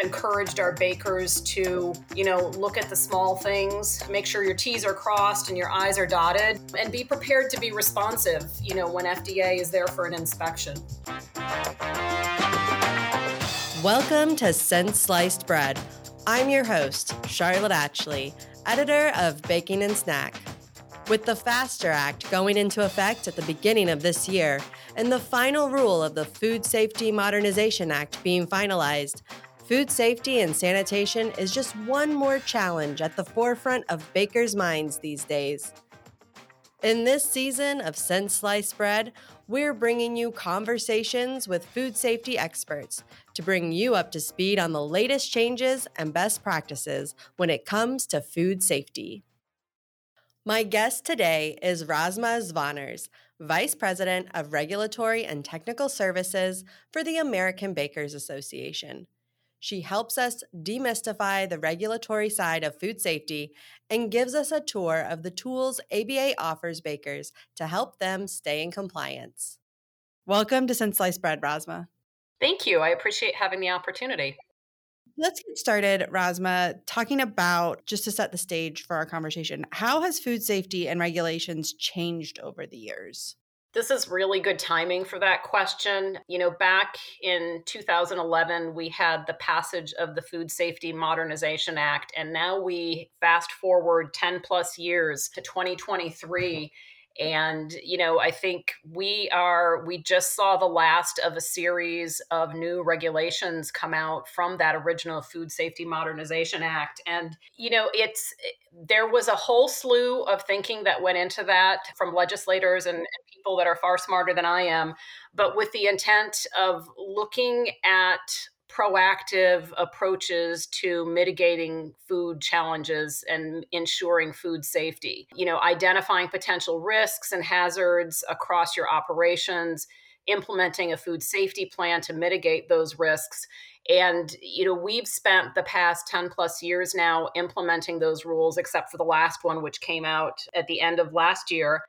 encouraged our bakers to, you know, look at the small things, make sure your T's are crossed and your I's are dotted, and be prepared to be responsive, you know, when FDA is there for an inspection. Welcome to Since Sliced Bread. I'm your host, Charlotte Atchley, editor of Baking and Snack. With the FASTER Act going into effect at the beginning of this year and the final rule of the Food Safety Modernization Act being finalized, food safety and sanitation is just one more challenge at the forefront of bakers' minds these days. In this season of Since Sliced Bread, we're bringing you conversations with food safety experts to bring you up to speed on the latest changes and best practices when it comes to food safety. My guest today is Rasma Zvaners, Vice President of Regulatory and Technical Services for the American Bakers Association. She helps us demystify the regulatory side of food safety and gives us a tour of the tools ABA offers bakers to help them stay in compliance. Welcome to Since Sliced Bread, Rasma. Thank you. I appreciate having the opportunity. Let's get started, Rasma, talking about just to set the stage for our conversation. How has food safety and regulations changed over the years? This is really good timing for that question. You know, back in 2011, we had the passage of the Food Safety Modernization Act, and now we fast forward 10 plus years to 2023 and you know i think we are we just saw the last of a series of new regulations come out from that original food safety modernization act. And you know it's there was a whole slew of thinking that went into that from legislators and, and people that are far smarter than i am. But with the intent of looking at proactive approaches to mitigating food challenges and ensuring food safety. You know, identifying potential risks and hazards across your operations, implementing a food safety plan to mitigate those risks. And, you know, we've spent the past 10 plus years now implementing those rules, except for the last one, which came out at the end of last year.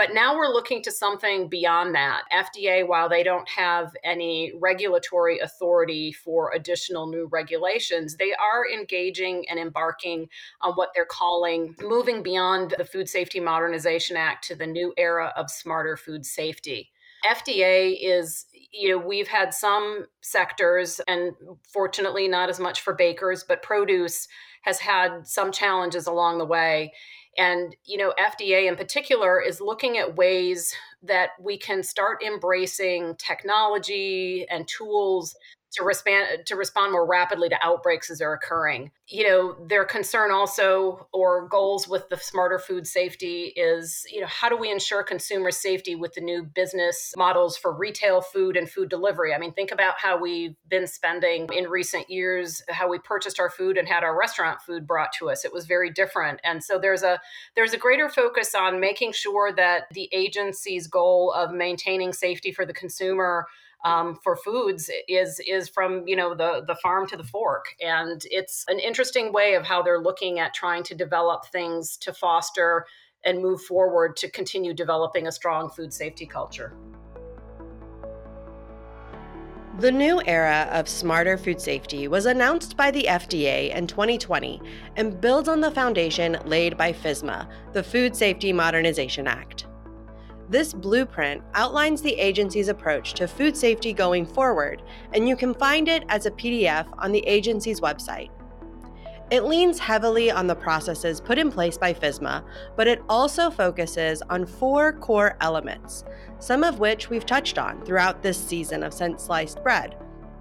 But now we're looking to something beyond that. FDA, while they don't have any regulatory authority for additional new regulations, they are engaging and embarking on what they're calling moving beyond the Food Safety Modernization Act to the new era of smarter food safety. FDA is, you know, we've had some sectors, and fortunately not as much for bakers, but produce has had some challenges along the way. And, you know, FDA in particular is looking at ways that we can start embracing technology and tools to respond to respond more rapidly to outbreaks as they're occurring. You know, their concern also or goals with the smarter food safety is, you know, how do we ensure consumer safety with the new business models for retail food and food delivery? I mean, think about how we've been spending in recent years, how we purchased our food and had our restaurant food brought to us. It was very different. And so there's a there's a greater focus on making sure that the agency's goal of maintaining safety for the consumer um, for foods is is from you know the the farm to the fork, and it's an interesting way of how they're looking at trying to develop things to foster and move forward to continue developing a strong food safety culture. The new era of smarter food safety was announced by the FDA in 2020 and builds on the foundation laid by FSMA, the Food Safety Modernization Act. This blueprint outlines the agency's approach to food safety going forward, and you can find it as a PDF on the agency's website. It leans heavily on the processes put in place by FSMA, but it also focuses on four core elements, some of which we've touched on throughout this season of Since Sliced Bread.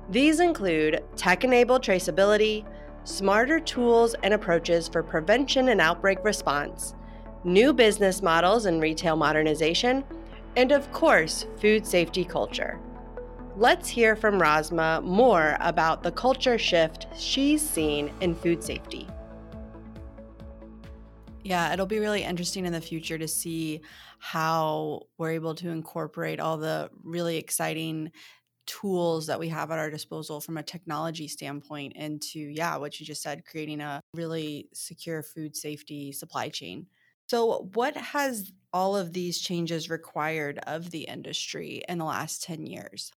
These include tech enabled traceability, smarter tools and approaches for prevention and outbreak response, new business models and retail modernization, and of course, food safety culture. Let's hear from Rasma more about the culture shift she's seen in food safety. Yeah, it'll be really interesting in the future to see how we're able to incorporate all the really exciting tools that we have at our disposal from a technology standpoint into, yeah, what you just said, creating a really secure food safety supply chain. So, what has all of these changes required of the industry in the last 10 years?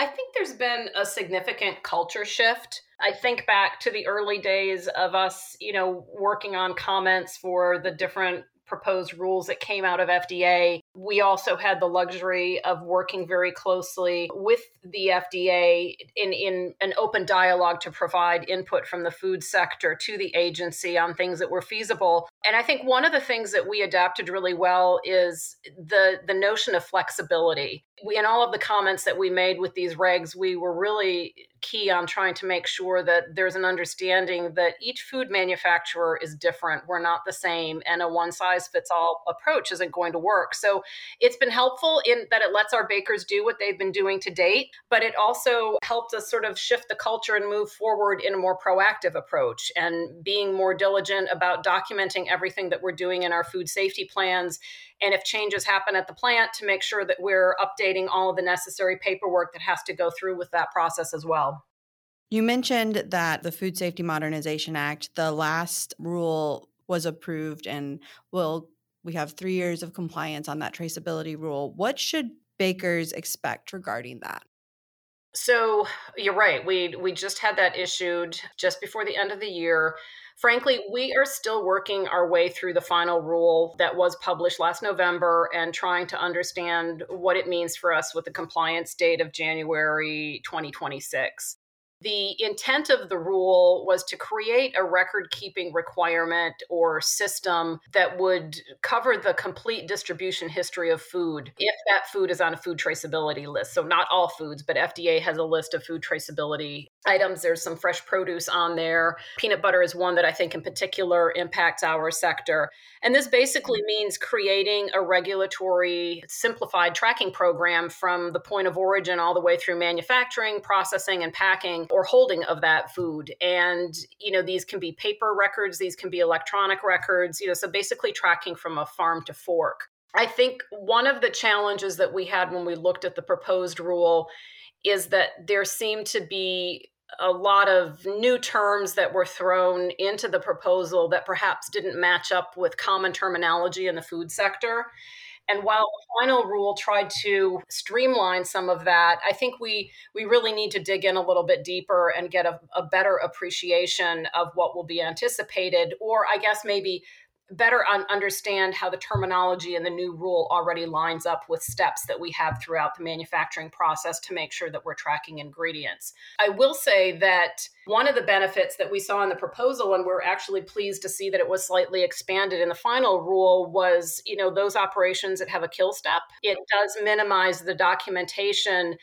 I think there's been a significant culture shift. I think back to the early days of us, you know, working on comments for the different proposed rules that came out of FDA. We also had the luxury of working very closely with the FDA in, in an open dialogue to provide input from the food sector to the agency on things that were feasible. And I think one of the things that we adapted really well is the, the notion of flexibility. We, in all of the comments that we made with these regs, we were really key on trying to make sure that there's an understanding that each food manufacturer is different. We're not the same, and a one size fits all approach isn't going to work. So it's been helpful in that it lets our bakers do what they've been doing to date, but it also helped us sort of shift the culture and move forward in a more proactive approach and being more diligent about documenting everything that we're doing in our food safety plans and if changes happen at the plant to make sure that we're updating all of the necessary paperwork that has to go through with that process as well. You mentioned that the Food Safety Modernization Act, the last rule was approved and will we have 3 years of compliance on that traceability rule. What should bakers expect regarding that? So, you're right. We we just had that issued just before the end of the year. Frankly, we are still working our way through the final rule that was published last November and trying to understand what it means for us with the compliance date of January 2026. The intent of the rule was to create a record keeping requirement or system that would cover the complete distribution history of food if that food is on a food traceability list. So, not all foods, but FDA has a list of food traceability items. There's some fresh produce on there. Peanut butter is one that I think in particular impacts our sector. And this basically means creating a regulatory simplified tracking program from the point of origin all the way through manufacturing, processing, and packing or holding of that food. And, you know, these can be paper records, these can be electronic records, you know, so basically tracking from a farm to fork. I think one of the challenges that we had when we looked at the proposed rule is that there seemed to be a lot of new terms that were thrown into the proposal that perhaps didn't match up with common terminology in the food sector. And while the final rule tried to streamline some of that, I think we we really need to dig in a little bit deeper and get a, a better appreciation of what will be anticipated, or I guess maybe better un- understand how the terminology and the new rule already lines up with steps that we have throughout the manufacturing process to make sure that we're tracking ingredients. I will say that one of the benefits that we saw in the proposal and we're actually pleased to see that it was slightly expanded in the final rule was, you know, those operations that have a kill step. It does minimize the documentation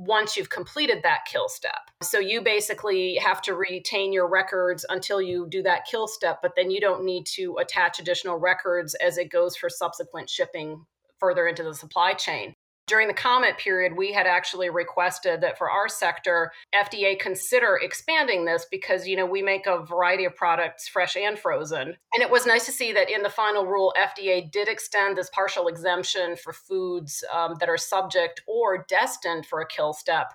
once you've completed that kill step. So you basically have to retain your records until you do that kill step, but then you don't need to attach additional records as it goes for subsequent shipping further into the supply chain during the comment period, we had actually requested that for our sector, FDA consider expanding this because, you know, we make a variety of products, fresh and frozen. And it was nice to see that in the final rule, FDA did extend this partial exemption for foods um, that are subject or destined for a kill step.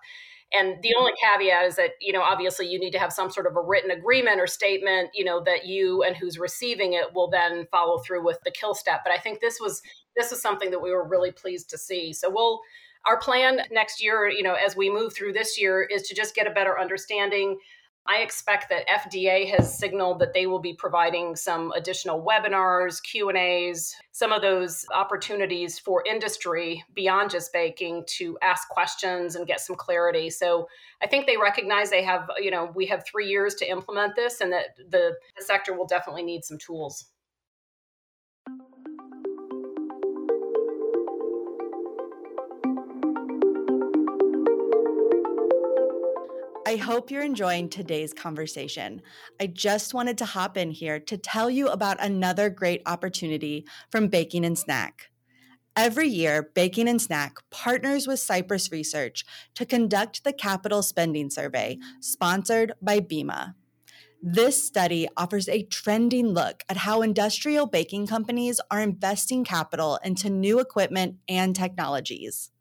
And the only caveat is that, you know, obviously you need to have some sort of a written agreement or statement, you know, that you and who's receiving it will then follow through with the kill step. But I think this was this is something that we were really pleased to see. So we'll our plan next year, you know, as we move through this year is to just get a better understanding I expect that FDA has signaled that they will be providing some additional webinars, Q&As, some of those opportunities for industry beyond just baking to ask questions and get some clarity. So I think they recognize they have, you know, we have 3 years to implement this and that the, the sector will definitely need some tools. I hope you're enjoying today's conversation. I just wanted to hop in here to tell you about another great opportunity from Baking and Snack. Every year, Baking and Snack partners with Cypress Research to conduct the Capital Spending Survey, sponsored by BEMA. This study offers a trending look at how industrial baking companies are investing capital into new equipment and technologies.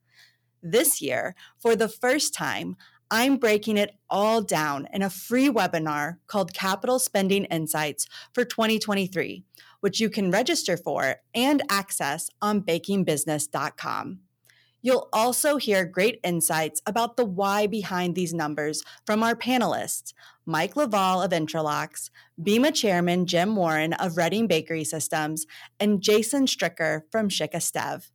This year, for the first time, I'm breaking it all down in a free webinar called Capital Spending Insights for 2023, which you can register for and access on bakingbusiness.com. You'll also hear great insights about the why behind these numbers from our panelists, Mike Laval of Intralox, BEMA Chairman Jim Warren of Reading Bakery Systems, and Jason Stricker from Shick Esteve.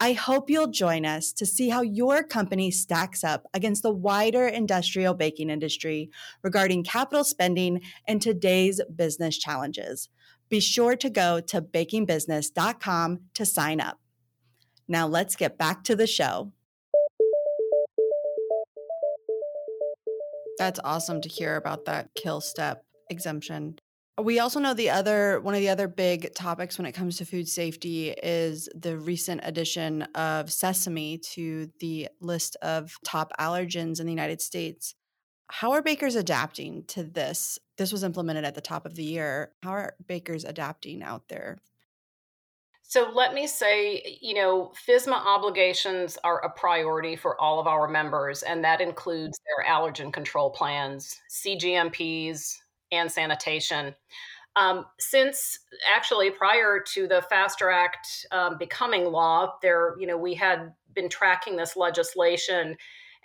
I hope you'll join us to see how your company stacks up against the wider industrial baking industry regarding capital spending and today's business challenges. Be sure to go to bakingbusiness.com to sign up. Now let's get back to the show. That's awesome to hear about that kill step exemption. We also know the other one of the other big topics when it comes to food safety is the recent addition of sesame to the list of top allergens in the United States. How are bakers adapting to this? This was implemented at the top of the year. How are bakers adapting out there? So let me say, you know, FSMA obligations are a priority for all of our members, and that includes their allergen control plans, CGMPs, and sanitation. Um, since actually prior to the FASTER Act um, becoming law, there, you know, we had been tracking this legislation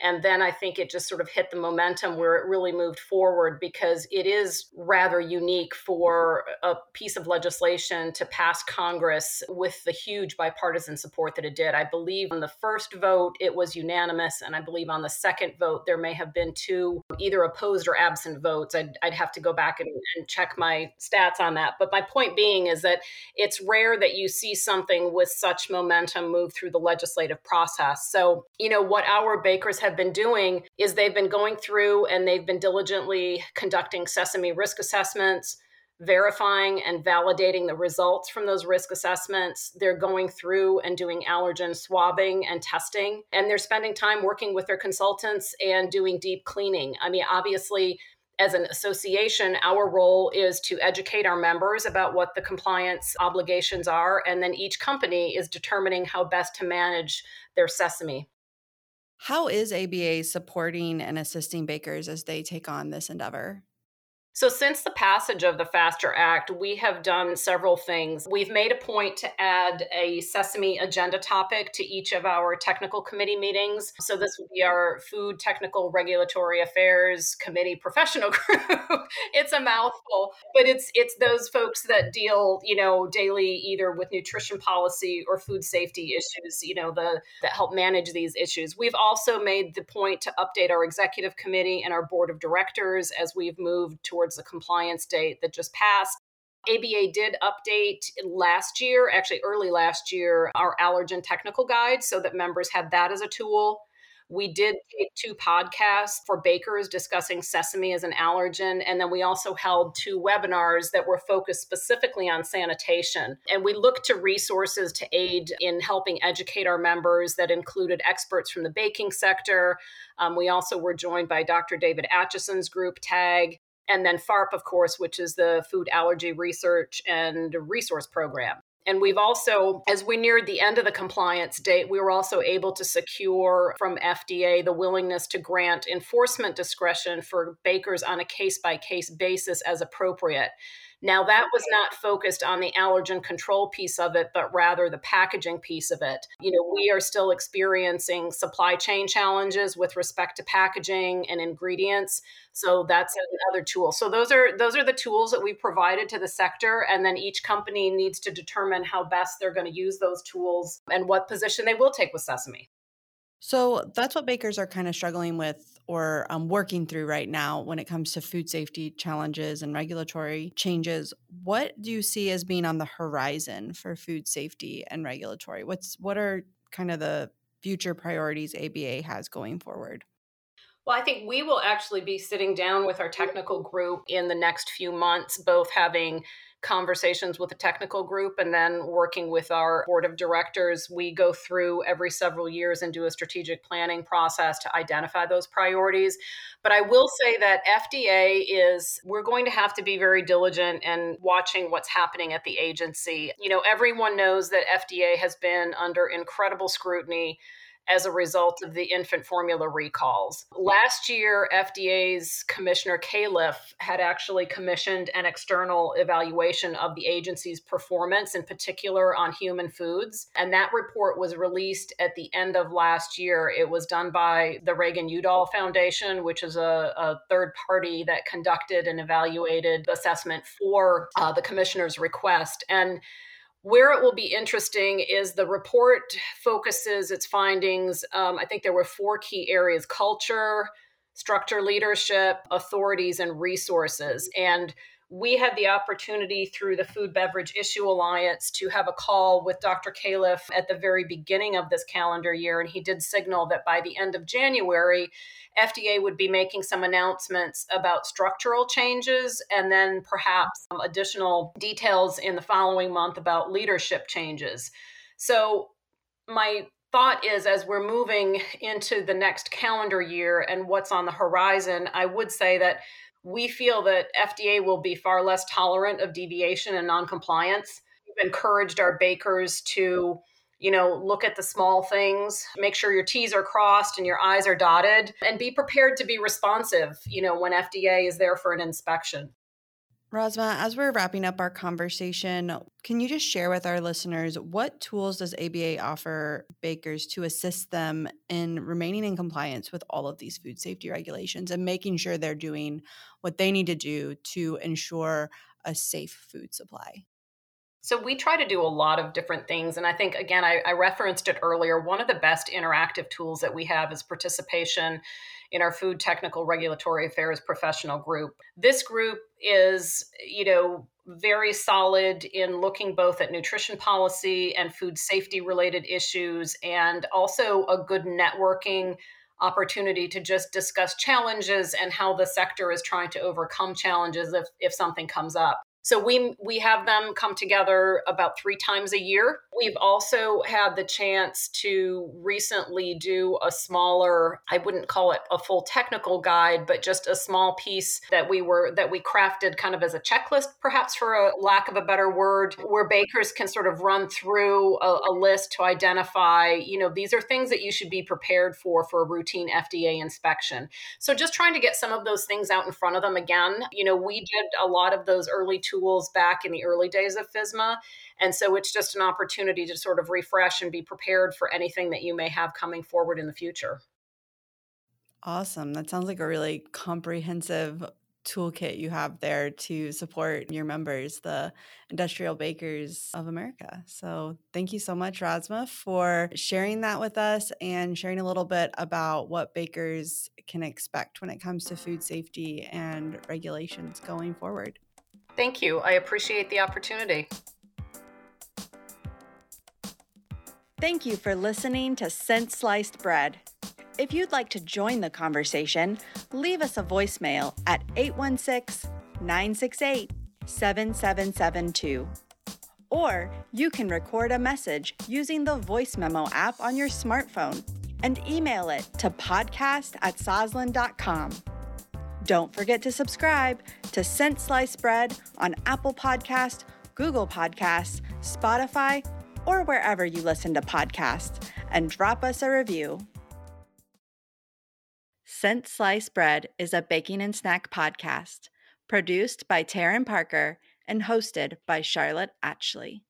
and then I think it just sort of hit the momentum where it really moved forward because it is rather unique for a piece of legislation to pass Congress with the huge bipartisan support that it did. I believe on the first vote, it was unanimous. And I believe on the second vote, there may have been two either opposed or absent votes. I'd, I'd have to go back and, and check my stats on that. But my point being is that it's rare that you see something with such momentum move through the legislative process. So, you know, what our bakers have been doing is they've been going through and they've been diligently conducting sesame risk assessments verifying and validating the results from those risk assessments. They're going through and doing allergen swabbing and testing, and they're spending time working with their consultants and doing deep cleaning. I mean, obviously, as an association, our role is to educate our members about what the compliance obligations are, and then each company is determining how best to manage their sesame. How is ABA supporting and assisting bakers as they take on this endeavor? So, since the passage of the FASTER Act, we have done several things. We've made a point to add a Sesame agenda topic to each of our technical committee meetings. So, this would be our Food Technical Regulatory Affairs Committee professional group. it's a mouthful, but it's it's those folks that deal, you know, daily either with nutrition policy or food safety issues, you know, the that help manage these issues. We've also made the point to update our executive committee and our board of directors as we've moved towards towards the compliance date that just passed. ABA did update last year, actually early last year, our allergen technical guide so that members had that as a tool. We did take two podcasts for bakers discussing sesame as an allergen. And then we also held two webinars that were focused specifically on sanitation. And we looked to resources to aid in helping educate our members that included experts from the baking sector. Um, we also were joined by Dr. David Acheson's group, TAG, and then FARRP, of course, which is the Food Allergy Research and Resource Program. And we've also, as we neared the end of the compliance date, we were also able to secure from FDA the willingness to grant enforcement discretion for bakers on a case by case basis as appropriate. Now, that was not focused on the allergen control piece of it, but rather the packaging piece of it. You know, we are still experiencing supply chain challenges with respect to packaging and ingredients. So that's another tool. So those are those are the tools that we provided to the sector, and then each company needs to determine how best they're going to use those tools and what position they will take with Sesame. So that's what bakers are kind of struggling with or um, working through right now when it comes to food safety challenges and regulatory changes. What do you see as being on the horizon for food safety and regulatory? What's what are kind of the future priorities ABA has going forward? Well, I think we will actually be sitting down with our technical group in the next few months, both having conversations with the technical group and then working with our board of directors. We go through every several years and do a strategic planning process to identify those priorities. But I will say that FDA is, we're going to have to be very diligent and watching what's happening at the agency. You know, everyone knows that FDA has been under incredible scrutiny as a result of the infant formula recalls. Last year, FDA's Commissioner Califf had actually commissioned an external evaluation of the agency's performance, in particular on human foods. And that report was released at the end of last year. It was done by the Reagan Udall Foundation, which is a, a third party that conducted and evaluated assessment for uh, the commissioner's request. And where it will be interesting is the report focuses its findings. Um, I think there were four key areas culture, structure, leadership, authorities, and resources. And we had the opportunity through the Food Beverage Issue Alliance to have a call with Dr. Califf at the very beginning of this calendar year. And he did signal that by the end of January, FDA would be making some announcements about structural changes and then perhaps some additional details in the following month about leadership changes. So, my thought is as we're moving into the next calendar year and what's on the horizon, I would say that we feel that FDA will be far less tolerant of deviation and noncompliance. We've encouraged our bakers to, you know, look at the small things, make sure your T's are crossed and your I's are dotted, and be prepared to be responsive, you know, when FDA is there for an inspection. Rasma, as we're wrapping up our conversation, can you just share with our listeners what tools does ABA offer bakers to assist them in remaining in compliance with all of these food safety regulations and making sure they're doing what they need to do to ensure a safe food supply? So we try to do a lot of different things. And I think, again, I, I, referenced it earlier. One of the best interactive tools that we have is participation in our Food Technical Regulatory Affairs professional group. This group is, you know, very solid in looking both at nutrition policy and food safety related issues, and also a good networking opportunity to just discuss challenges and how the sector is trying to overcome challenges if, if something comes up. So we we have them come together about 3 times a year. We've also had the chance to recently do a smaller I wouldn't call it a full technical guide, but just a small piece that we were that we crafted kind of as a checklist perhaps for a lack of a better word where bakers can sort of run through a, a list to identify, you know, these are things that you should be prepared for for a routine FDA inspection. So just trying to get some of those things out in front of them again. You know, we did a lot of those early tools back in the early days of FSMA. And so it's just an opportunity to sort of refresh and be prepared for anything that you may have coming forward in the future. Awesome. That sounds like a really comprehensive toolkit you have there to support your members, the Industrial Bakers of America. So, thank you so much, Rasma, for sharing that with us and sharing a little bit about what bakers can expect when it comes to food safety and regulations going forward. Thank you. I appreciate the opportunity. Thank you for listening to Since Sliced Bread. If you'd like to join the conversation, leave us a voicemail at 816 968 7772. Or you can record a message using the voice memo app on your smartphone and email it to podcast at sosland.com. Don't forget to subscribe to Since Sliced Bread on Apple Podcast, Google Podcasts, Spotify, or wherever you listen to podcasts, and drop us a review. Since Sliced Bread is a baking and snack podcast produced by Taryn Parker and hosted by Charlotte Atchley.